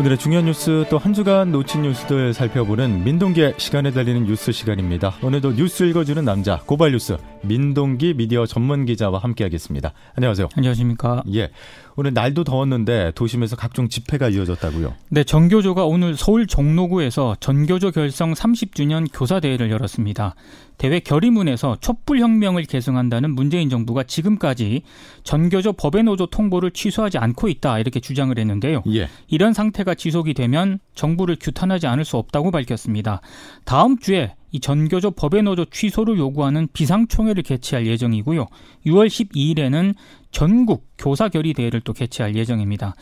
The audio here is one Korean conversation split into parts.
오늘의 중요한 뉴스 또 한 주간 놓친 뉴스들 살펴보는 민동기의 시간에 달리는 뉴스 시간입니다. 오늘도 뉴스 읽어주는 남자 고발 뉴스 민동기 미디어 전문 기자와 함께하겠습니다. 안녕하세요. 안녕하십니까. 예. 오늘 날도 더웠는데 도심에서 각종 집회가 이어졌다고요. 네, 전교조가 오늘 서울 종로구에서 전교조 결성 30주년 교사대회를 열었습니다. 대회 결의문에서 촛불혁명을 계승한다는 문재인 정부가 지금까지 전교조 법외노조 통보를 취소하지 않고 있다 이렇게 주장을 했는데요. 예. 이런 상태가 지속이 되면 정부를 규탄하지 않을 수 없다고 밝혔습니다. 다음 주에 이 전교조 법외노조 취소를 요구하는 비상총회를 개최할 예정이고요. 6월 12일에는 전국 교사결의 대회를 또 개최할 예정입니다.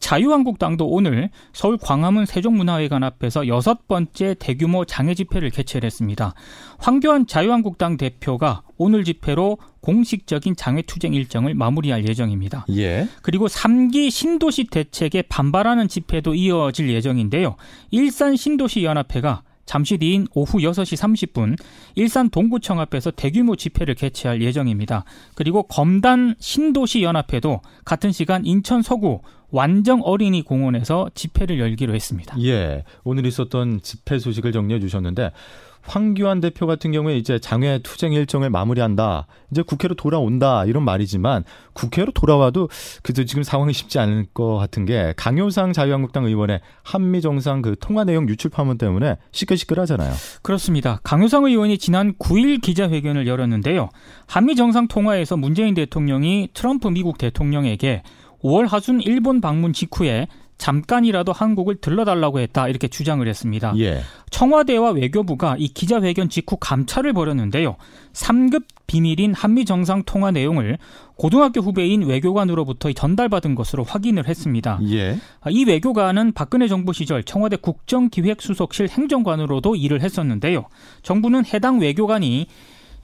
자유한국당도 오늘 서울 광화문 세종문화회관 앞에서 여섯 번째 대규모 장애 집회를 개최를 했습니다. 황교안 자유한국당 대표가 오늘 집회로 공식적인 장애 투쟁 일정을 마무리할 예정입니다. 예. 그리고 3기 신도시 대책에 반발하는 집회도 이어질 예정인데요. 일산 신도시 연합회가 잠시 뒤인 오후 6시 30분 일산 동구청 앞에서 대규모 집회를 개최할 예정입니다. 그리고 검단 신도시 연합회도 같은 시간 인천 서구 완정 어린이 공원에서 집회를 열기로 했습니다. 예. 오늘 있었던 집회 소식을 정리해 주셨는데 황교안 대표 같은 경우에 이제 장외 투쟁 일정을 마무리한다. 이제 국회로 돌아온다. 이런 말이지만 국회로 돌아와도 그래도 지금 상황이 쉽지 않을 것 같은 게 강효상 자유한국당 의원의 한미 정상 그 통화 내용 유출 파문 때문에 시끌시끌하잖아요. 그렇습니다. 강효상 의원이 지난 9일 기자회견을 열었는데요. 한미 정상 통화에서 문재인 대통령이 트럼프 미국 대통령에게 5월 하순 일본 방문 직후에 잠깐이라도 한국을 들러달라고 했다 이렇게 주장을 했습니다. 예. 청와대와 외교부가 이 기자회견 직후 감찰을 벌였는데요. 3급 비밀인 한미 정상 통화 내용을 고등학교 후배인 외교관으로부터 전달받은 것으로 확인을 했습니다. 예. 이 외교관은 박근혜 정부 시절 청와대 국정기획수석실 행정관으로도 일을 했었는데요. 정부는 해당 외교관이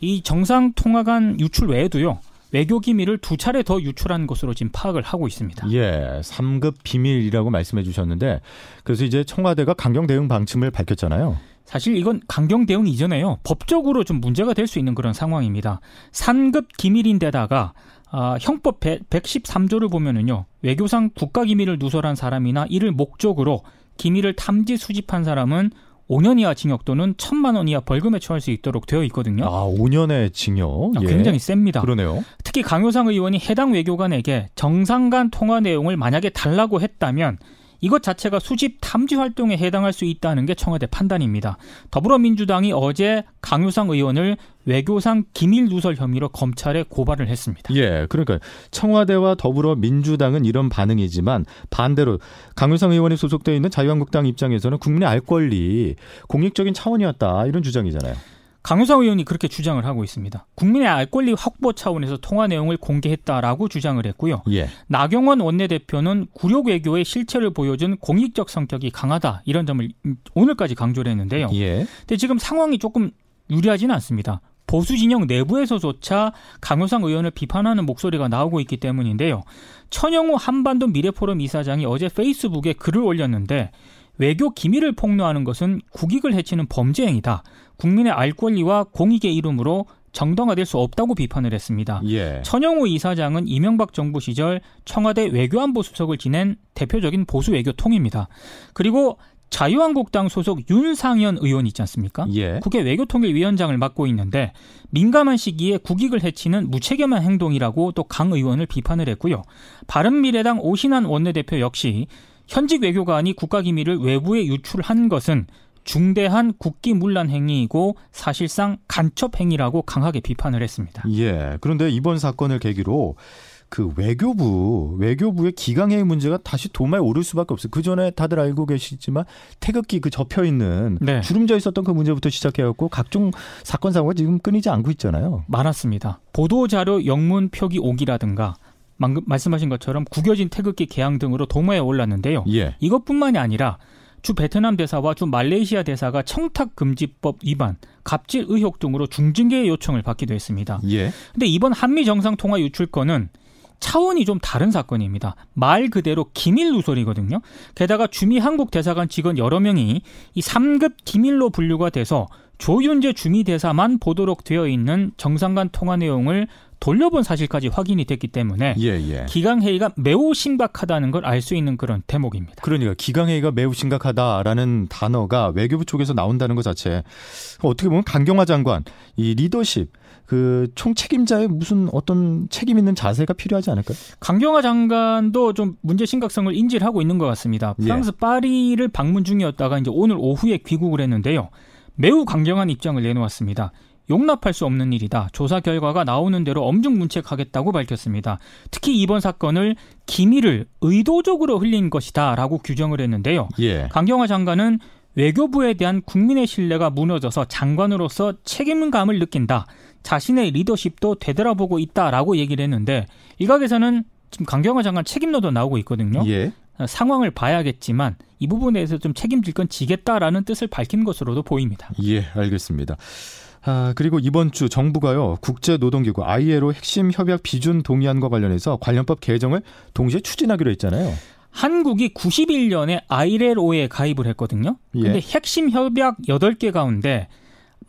이 정상 통화관 유출 외에도요. 외교 기밀을 두 차례 더 유출한 것으로 지금 파악을 하고 있습니다. 예, 3급 비밀이라고 말씀해 주셨는데 그래서 이제 청와대가 강경 대응 방침을 밝혔잖아요. 사실 이건 강경 대응 이전에요. 법적으로 좀 문제가 될 수 있는 그런 상황입니다. 3급 기밀인데다가 아, 형법 1 113조를 보면은요. 외교상 국가 기밀을 누설한 사람이나 이를 목적으로 기밀을 탐지 수집한 사람은 5년 이하 징역 또는 1천만 원 이하 벌금에 처할 수 있도록 되어 있거든요. 아, 5년의 징역. 아, 굉장히 셉니다. 그러네요. 특히 강효상 의원이 해당 외교관에게 정상 간 통화 내용을 만약에 달라고 했다면 이것 자체가 수집 탐지 활동에 해당할 수 있다는 게 청와대 판단입니다. 더불어민주당이 어제 강유상 의원을 외교상 기밀 누설 혐의로 검찰에 고발을 했습니다. 예, 그러니까 청와대와 더불어민주당은 이런 반응이지만 반대로 강유상 의원이 소속되어 있는 자유한국당 입장에서는 국민의 알 권리 공익적인 차원이었다 이런 주장이잖아요. 강효상 의원이 그렇게 주장을 하고 있습니다. 국민의 알 권리 확보 차원에서 통화 내용을 공개했다라고 주장을 했고요. 예. 나경원 원내대표는 구력 외교의 실체를 보여준 공익적 성격이 강하다 이런 점을 오늘까지 강조를 했는데요. 예. 근데 지금 상황이 조금 유리하지는 않습니다. 보수 진영 내부에서조차 강효상 의원을 비판하는 목소리가 나오고 있기 때문인데요. 천영우 한반도 미래포럼 이사장이 어제 페이스북에 글을 올렸는데 외교 기밀을 폭로하는 것은 국익을 해치는 범죄 행위다. 국민의 알 권리와 공익의 이름으로 정당화될 수 없다고 비판을 했습니다. 예. 천영호 이사장은 이명박 정부 시절 청와대 외교안보 수석을 지낸 대표적인 보수 외교통입니다. 그리고 자유한국당 소속 윤상현 의원 있지 않습니까? 예. 국회 외교통일위원장을 맡고 있는데 민감한 시기에 국익을 해치는 무책임한 행동이라고 또 강 의원을 비판을 했고요. 바른미래당 오신환 원내대표 역시 현직 외교관이 국가기밀을 외부에 유출한 것은 중대한 국기문란 행위이고 사실상 간첩 행위라고 강하게 비판을 했습니다. 예. 그런데 이번 사건을 계기로 그 외교부 외교부의 기강의 문제가 다시 도마에 오를 수밖에 없어요. 그 전에 다들 알고 계시지만 태극기 그 접혀 있는 네. 주름져 있었던 그 문제부터 시작해갖고 각종 사건 사고가 지금 끊이지 않고 있잖아요. 많았습니다. 보도 자료 영문 표기 오기라든가 방금 말씀하신 것처럼 구겨진 태극기 개항 등으로 도마에 올랐는데요. 예. 이것뿐만이 아니라 주 베트남 대사와 주 말레이시아 대사가 청탁 금지법 위반, 갑질 의혹 등으로 중징계 요청을 받기도 했습니다. 예. 근데 이번 한미 정상 통화 유출 건은 차원이 좀 다른 사건입니다. 말 그대로 기밀 누설이거든요. 게다가 주미 한국 대사관 직원 여러 명이 이 3급 기밀로 분류가 돼서 조윤재 주미 대사만 보도록 되어 있는 정상 간 통화 내용을 돌려본 사실까지 확인이 됐기 때문에 예, 예. 기강회의가 매우 심각하다는 걸 알 수 있는 그런 대목입니다. 그러니까 기강회의가 매우 심각하다라는 단어가 외교부 쪽에서 나온다는 것 자체 어떻게 보면 강경화 장관 이 리더십 그 총책임자의 무슨 어떤 책임 있는 자세가 필요하지 않을까요? 강경화 장관도 좀 문제 심각성을 인지를 하고 있는 것 같습니다. 예. 프랑스 예. 파리를 방문 중이었다가 이제 오늘 오후에 귀국을 했는데요. 매우 강경한 입장을 내놓았습니다. 용납할 수 없는 일이다. 조사 결과가 나오는 대로 엄중 문책하겠다고 밝혔습니다. 특히 이번 사건을 기밀을 의도적으로 흘린 것이다라고 규정을 했는데요. 예. 강경화 장관은 외교부에 대한 국민의 신뢰가 무너져서 장관으로서 책임감을 느낀다. 자신의 리더십도 되돌아보고 있다라고 얘기를 했는데 일각에서는 지금 강경화 장관 책임론도 나오고 있거든요. 예. 상황을 봐야겠지만 이 부분에 대해서 좀 책임질 건 지겠다라는 뜻을 밝힌 것으로도 보입니다. 예, 알겠습니다. 아, 그리고 이번 주 정부가요, 국제노동기구 ILO 핵심 협약 비준 동의안과 관련해서 관련법 개정을 동시에 추진하기로 했잖아요. 한국이 91년에 ILO에 가입을 했거든요. 근데 예. 핵심 협약 8개 가운데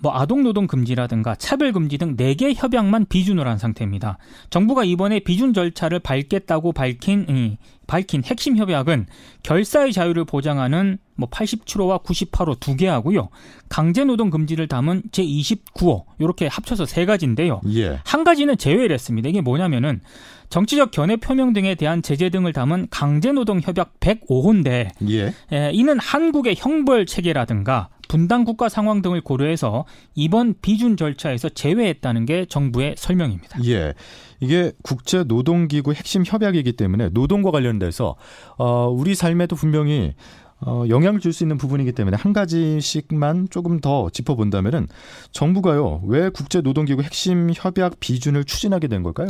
뭐 아동 노동 금지라든가 차별 금지 등 4개 협약만 비준으로 한 상태입니다. 정부가 이번에 비준 절차를 밟겠다고 밝힌 이, 밝힌 핵심 협약은 결사의 자유를 보장하는 뭐 87호와 98호 두 개하고요. 강제 노동 금지를 담은 제 29호 이렇게 합쳐서 세 가지인데요. 예. 한 가지는 제외를 했습니다. 이게 뭐냐면은 정치적 견해 표명 등에 대한 제재 등을 담은 강제 노동 협약 105호인데 예. 예, 이는 한국의 형벌 체계라든가 분당 국가 상황 등을 고려해서 이번 비준 절차에서 제외했다는 게 정부의 설명입니다. 예. 이게 국제 노동 기구 핵심 협약이기 때문에 노동과 관련돼서 어 우리 삶에도 분명히 어, 영향을 줄 수 있는 부분이기 때문에 한 가지씩만 조금 더 짚어본다면은 정부가요 왜 국제 노동기구 핵심 협약 비준을 추진하게 된 걸까요?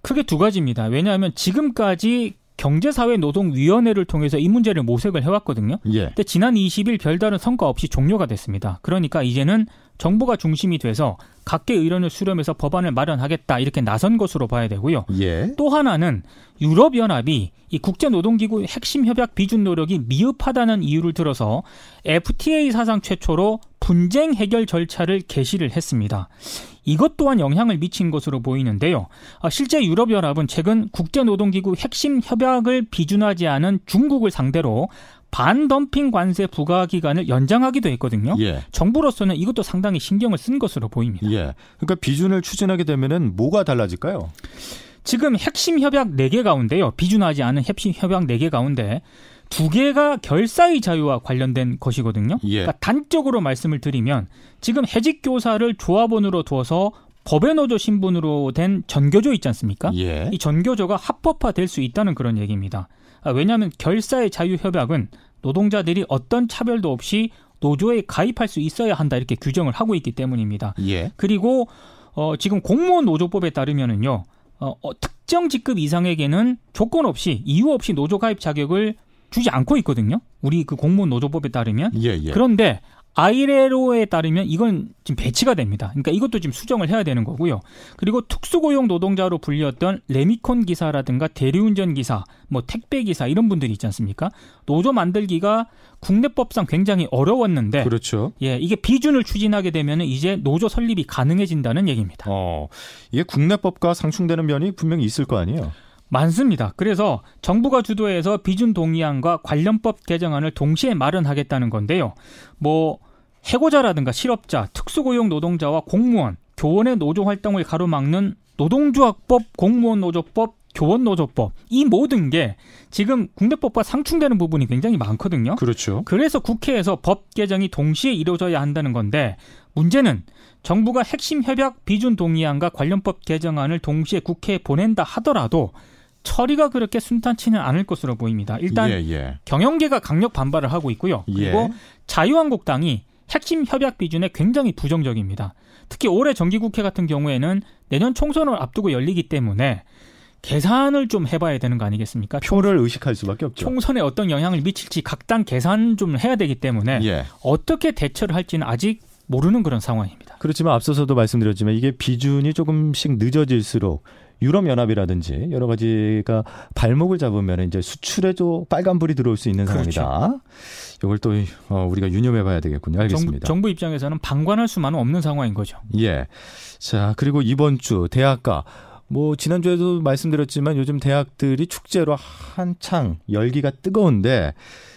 크게 두 가지입니다. 왜냐하면 지금까지 경제사회노동위원회를 통해서 이 문제를 모색을 해왔거든요. 예. 근데 지난 20일 별다른 성과 없이 종료가 됐습니다. 그러니까 이제는 정부가 중심이 돼서 각계 의견을 수렴해서 법안을 마련하겠다 이렇게 나선 것으로 봐야 되고요. 예. 또 하나는 유럽 연합이 이 국제 노동기구 핵심 협약 비준 노력이 미흡하다는 이유를 들어서 FTA 사상 최초로 분쟁 해결 절차를 개시를 했습니다. 이것 또한 영향을 미친 것으로 보이는데요. 아, 실제 유럽연합은 최근 국제노동기구 핵심 협약을 비준하지 않은 중국을 상대로 반덤핑 관세 부과 기간을 연장하기도 했거든요. 예. 정부로서는 이것도 상당히 신경을 쓴 것으로 보입니다. 예. 그러니까 비준을 추진하게 되면은 뭐가 달라질까요? 지금 핵심 협약 4개 가운데요. 비준하지 않은 핵심 협약 4개 가운데 두 개가 결사의 자유와 관련된 것이거든요. 예. 그러니까 단적으로 말씀을 드리면 지금 해직 교사를 조합원으로 두어서 법의 노조 신분으로 된 전교조 있지 않습니까? 예. 이 전교조가 합법화될 수 있다는 그런 얘기입니다. 아, 왜냐하면 결사의 자유 협약은 노동자들이 어떤 차별도 없이 노조에 가입할 수 있어야 한다 이렇게 규정을 하고 있기 때문입니다. 예. 그리고 어, 지금 공무원 노조법에 따르면은요. 어, 어, 특정 직급 이상에게는 조건 없이 이유 없이 노조 가입 자격을 주지 않고 있거든요. 우리 그 공무원 노조법에 따르면. 예, 예. 그런데 ILO에 따르면 이건 지금 배치가 됩니다. 그러니까 이것도 지금 수정을 해야 되는 거고요. 그리고 특수고용 노동자로 불렸던 레미콘 기사라든가 대리운전 기사, 뭐 택배 기사 이런 분들이 있지 않습니까? 노조 만들기가 국내법상 굉장히 어려웠는데, 그렇죠. 예, 이게 비준을 추진하게 되면 이제 노조 설립이 가능해진다는 얘기입니다. 어, 이게 국내법과 상충되는 면이 분명히 있을 거 아니에요? 많습니다. 그래서 정부가 주도해서 비준 동의안과 관련법 개정안을 동시에 마련하겠다는 건데요. 뭐 해고자라든가 실업자, 특수고용 노동자와 공무원, 교원의 노조 활동을 가로막는 노동조합법, 공무원 노조법, 교원 노조법 이 모든 게 지금 국내법과 상충되는 부분이 굉장히 많거든요. 그렇죠. 그래서 국회에서 법 개정이 동시에 이루어져야 한다는 건데 문제는 정부가 핵심 협약 비준 동의안과 관련법 개정안을 동시에 국회에 보낸다 하더라도 처리가 그렇게 순탄치는 않을 것으로 보입니다. 일단 예, 예. 경영계가 강력 반발을 하고 있고요. 그리고 예. 자유한국당이 핵심 협약 비준에 굉장히 부정적입니다. 특히 올해 정기국회 같은 경우에는 내년 총선을 앞두고 열리기 때문에 계산을 좀 해봐야 되는 거 아니겠습니까? 표를 의식할 수밖에 없죠. 총선에 어떤 영향을 미칠지 각 당 계산 좀 해야 되기 때문에 예. 어떻게 대처를 할지는 아직 모르는 그런 상황입니다. 그렇지만 앞서서도 말씀드렸지만 이게 비준이 조금씩 늦어질수록 유럽 연합이라든지 여러 가지가 발목을 잡으면 이제 수출에도 빨간불이 들어올 수 있는 그렇죠. 상황이다. 이걸 또 어, 우리가 유념해 봐야 되겠군요. 알겠습니다. 정, 부 입장에서는 방관할 수만은 없는 상황인 거죠. 예. 자, 그리고 이번 주 대학가 뭐 지난주에도 말씀드렸지만 요즘 대학들이 축제로 한창 열기가 뜨거운데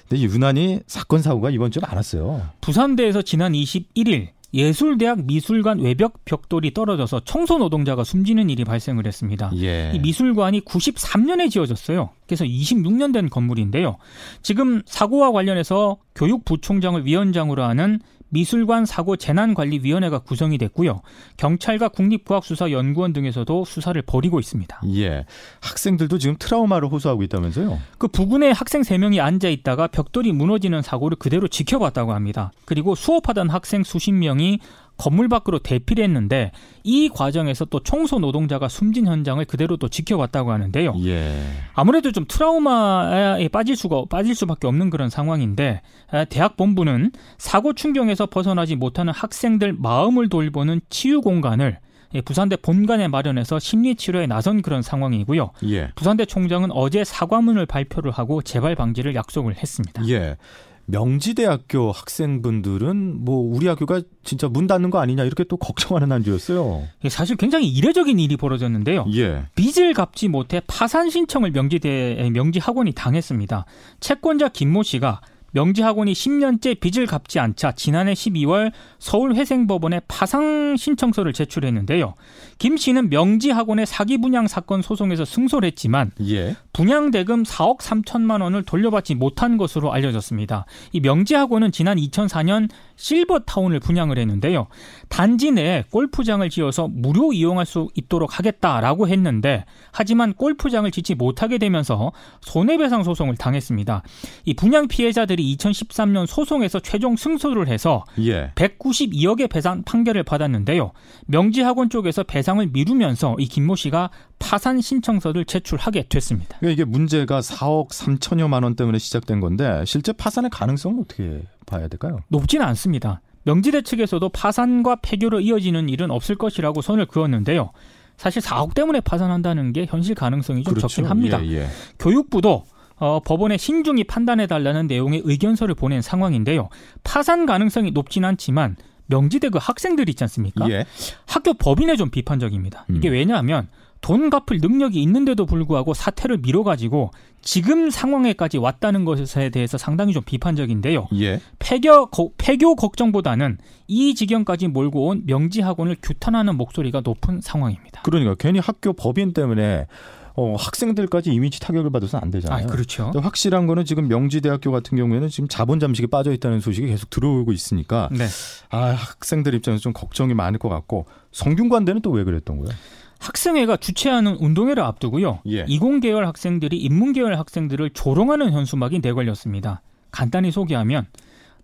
근데 유난히 사건 사고가 이번 주에 많았어요. 부산대에서 지난 21일 예술대학 미술관 외벽 벽돌이 떨어져서 청소 노동자가 숨지는 일이 발생을 했습니다. 예. 이 미술관이 93년에 지어졌어요. 그래서 26년 된 건물인데요. 지금 사고와 관련해서 교육부총장을 위원장으로 하는 미술관 사고 재난관리위원회가 구성이 됐고요. 경찰과 국립과학수사연구원 등에서도 수사를 벌이고 있습니다. 예. 학생들도 지금 트라우마를 호소하고 있다면서요? 그 부근에 학생 3명이 앉아 있다가 벽돌이 무너지는 사고를 그대로 지켜봤다고 합니다. 그리고 수업하던 학생 수십 명이 건물 밖으로 대피를 했는데 이 과정에서 또 청소 노동자가 숨진 현장을 그대로 또 지켜봤다고 하는데요. 예. 아무래도 좀 트라우마에 빠질 수가 빠질 수밖에 없는 그런 상황인데 대학 본부는 사고 충격에서 벗어나지 못하는 학생들 마음을 돌보는 치유 공간을 부산대 본관에 마련해서 심리 치료에 나선 그런 상황이고요. 예. 부산대 총장은 어제 사과문을 발표를 하고 재발 방지를 약속을 했습니다. 예. 명지대학교 학생분들은 뭐 우리 학교가 진짜 문 닫는 거 아니냐 이렇게 또 걱정하는 한주였어요. 사실 굉장히 이례적인 일이 벌어졌는데요. 예. 빚을 갚지 못해 파산 신청을 명지대 명지 학원이 당했습니다. 채권자 김모 씨가 명지학원이 10년째 빚을 갚지 않자 지난해 12월 서울회생법원에 파상 신청서를 제출했는데요. 김 씨는 명지학원의 사기 분양 사건 소송에서 승소를 했지만 예. 분양 대금 4억 3천만 원을 돌려받지 못한 것으로 알려졌습니다. 이 명지학원은 지난 2004년 실버타운을 분양을 했는데요. 단지 내에 골프장을 지어서 무료 이용할 수 있도록 하겠다라고 했는데 하지만 골프장을 짓지 못하게 되면서 손해배상 소송을 당했습니다. 이 분양 피해자들이 2013년 소송에서 최종 승소를 해서 예. 192억의 배상 판결을 받았는데요. 명지학원 쪽에서 배상을 미루면서 이 김모 씨가 파산 신청서를 제출하게 됐습니다. 그러니까 이게 문제가 4억 3천여만 원 때문에 시작된 건데 실제 파산의 가능성은 어떻게 봐야 될까요? 높지는 않습니다. 명지대 측에서도 파산과 폐교로 이어지는 일은 없을 것이라고 선을 그었는데요. 사실 4억 때문에 파산한다는 게 현실 가능성이 좀 그렇죠. 적긴 합니다. 예, 예. 교육부도 어, 법원에 신중히 판단해 달라는 내용의 의견서를 보낸 상황인데요. 파산 가능성이 높진 않지만 명지대 그 학생들 있지 않습니까? 예. 학교 법인에 좀 비판적입니다. 이게 음. 왜냐하면 돈 갚을 능력이 있는데도 불구하고 사태를 미뤄가지고 지금 상황에까지 왔다는 것에 대해서 상당히 좀 비판적인데요. 예. 폐교, 거, 폐교 걱정보다는 이 지경까지 몰고 온 명지학원을 규탄하는 목소리가 높은 상황입니다. 그러니까 괜히 학교 법인 때문에 어, 학생들까지 이미지 타격을 받아서는 안 되잖아요. 아, 그렇죠. 확실한 거는 지금 명지대학교 같은 경우에는 지금 자본 잠식에 빠져 있다는 소식이 계속 들어오고 있으니까 네. 아, 학생들 입장에서 좀 걱정이 많을 것 같고 성균관대는 또 왜 그랬던 거예요? 학생회가 주최하는 운동회를 앞두고요. 예. 이공계열 학생들이 인문계열 학생들을 조롱하는 현수막이 내걸렸습니다. 간단히 소개하면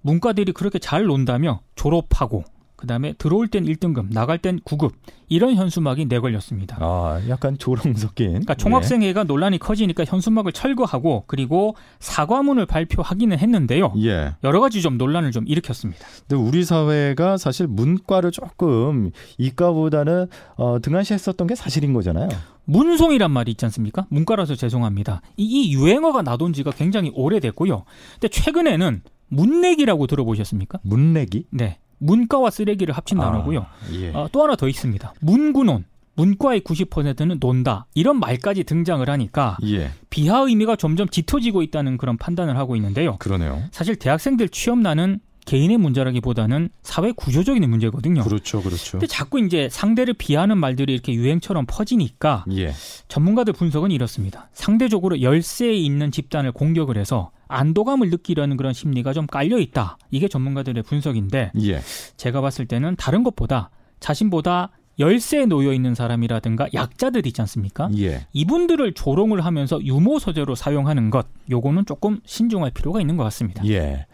문과들이 그렇게 잘 논다며 졸업하고 그다음에 들어올 땐 1등급, 나갈 땐 9급 이런 현수막이 내걸렸습니다. 아, 약간 조롱 섞인. 그러니까 총학생회가 예. 논란이 커지니까 현수막을 철거하고 그리고 사과문을 발표하기는 했는데요. 예. 여러 가지 좀 논란을 좀 일으켰습니다. 근데 우리 사회가 사실 문과를 조금 이과보다는 어, 등한시했었던 게 사실인 거잖아요. 문송이란 말이 있지 않습니까? 문과라서 죄송합니다. 이, 이 유행어가 나돈 지가 굉장히 오래됐고요. 근데 최근에는 문내기라고 들어보셨습니까? 문내기? 네. 문과와 쓰레기를 합친 아, 단어고요. 예. 어, 또 하나 더 있습니다. 문구논. 문과의 90%는 논다. 이런 말까지 등장을 하니까 예. 비하 의미가 점점 짙어지고 있다는 그런 판단을 하고 있는데요. 그러네요. 사실 대학생들 취업난은 개인의 문제라기보다는 사회 구조적인 문제거든요. 그렇죠, 그렇죠. 근데 자꾸 이제 상대를 비하하는 말들이 이렇게 유행처럼 퍼지니까 예. 전문가들 분석은 이렇습니다. 상대적으로 열세에 있는 집단을 공격을 해서 안도감을 느끼려는 그런 심리가 좀 깔려 있다. 이게 전문가들의 분석인데 예. 제가 봤을 때는 다른 것보다 자신보다 열세에 놓여 있는 사람이라든가 약자들 있지 않습니까? 예. 이분들을 조롱을 하면서 유머 소재로 사용하는 것, 요거는 조금 신중할 필요가 있는 것 같습니다. 예.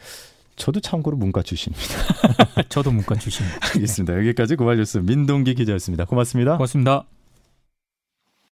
저도 참고로 문과 출신입니다. 저도 문과 출신입니다. 알겠습니다. 여기까지 고발 뉴스 민동기 기자였습니다. 고맙습니다. 고맙습니다.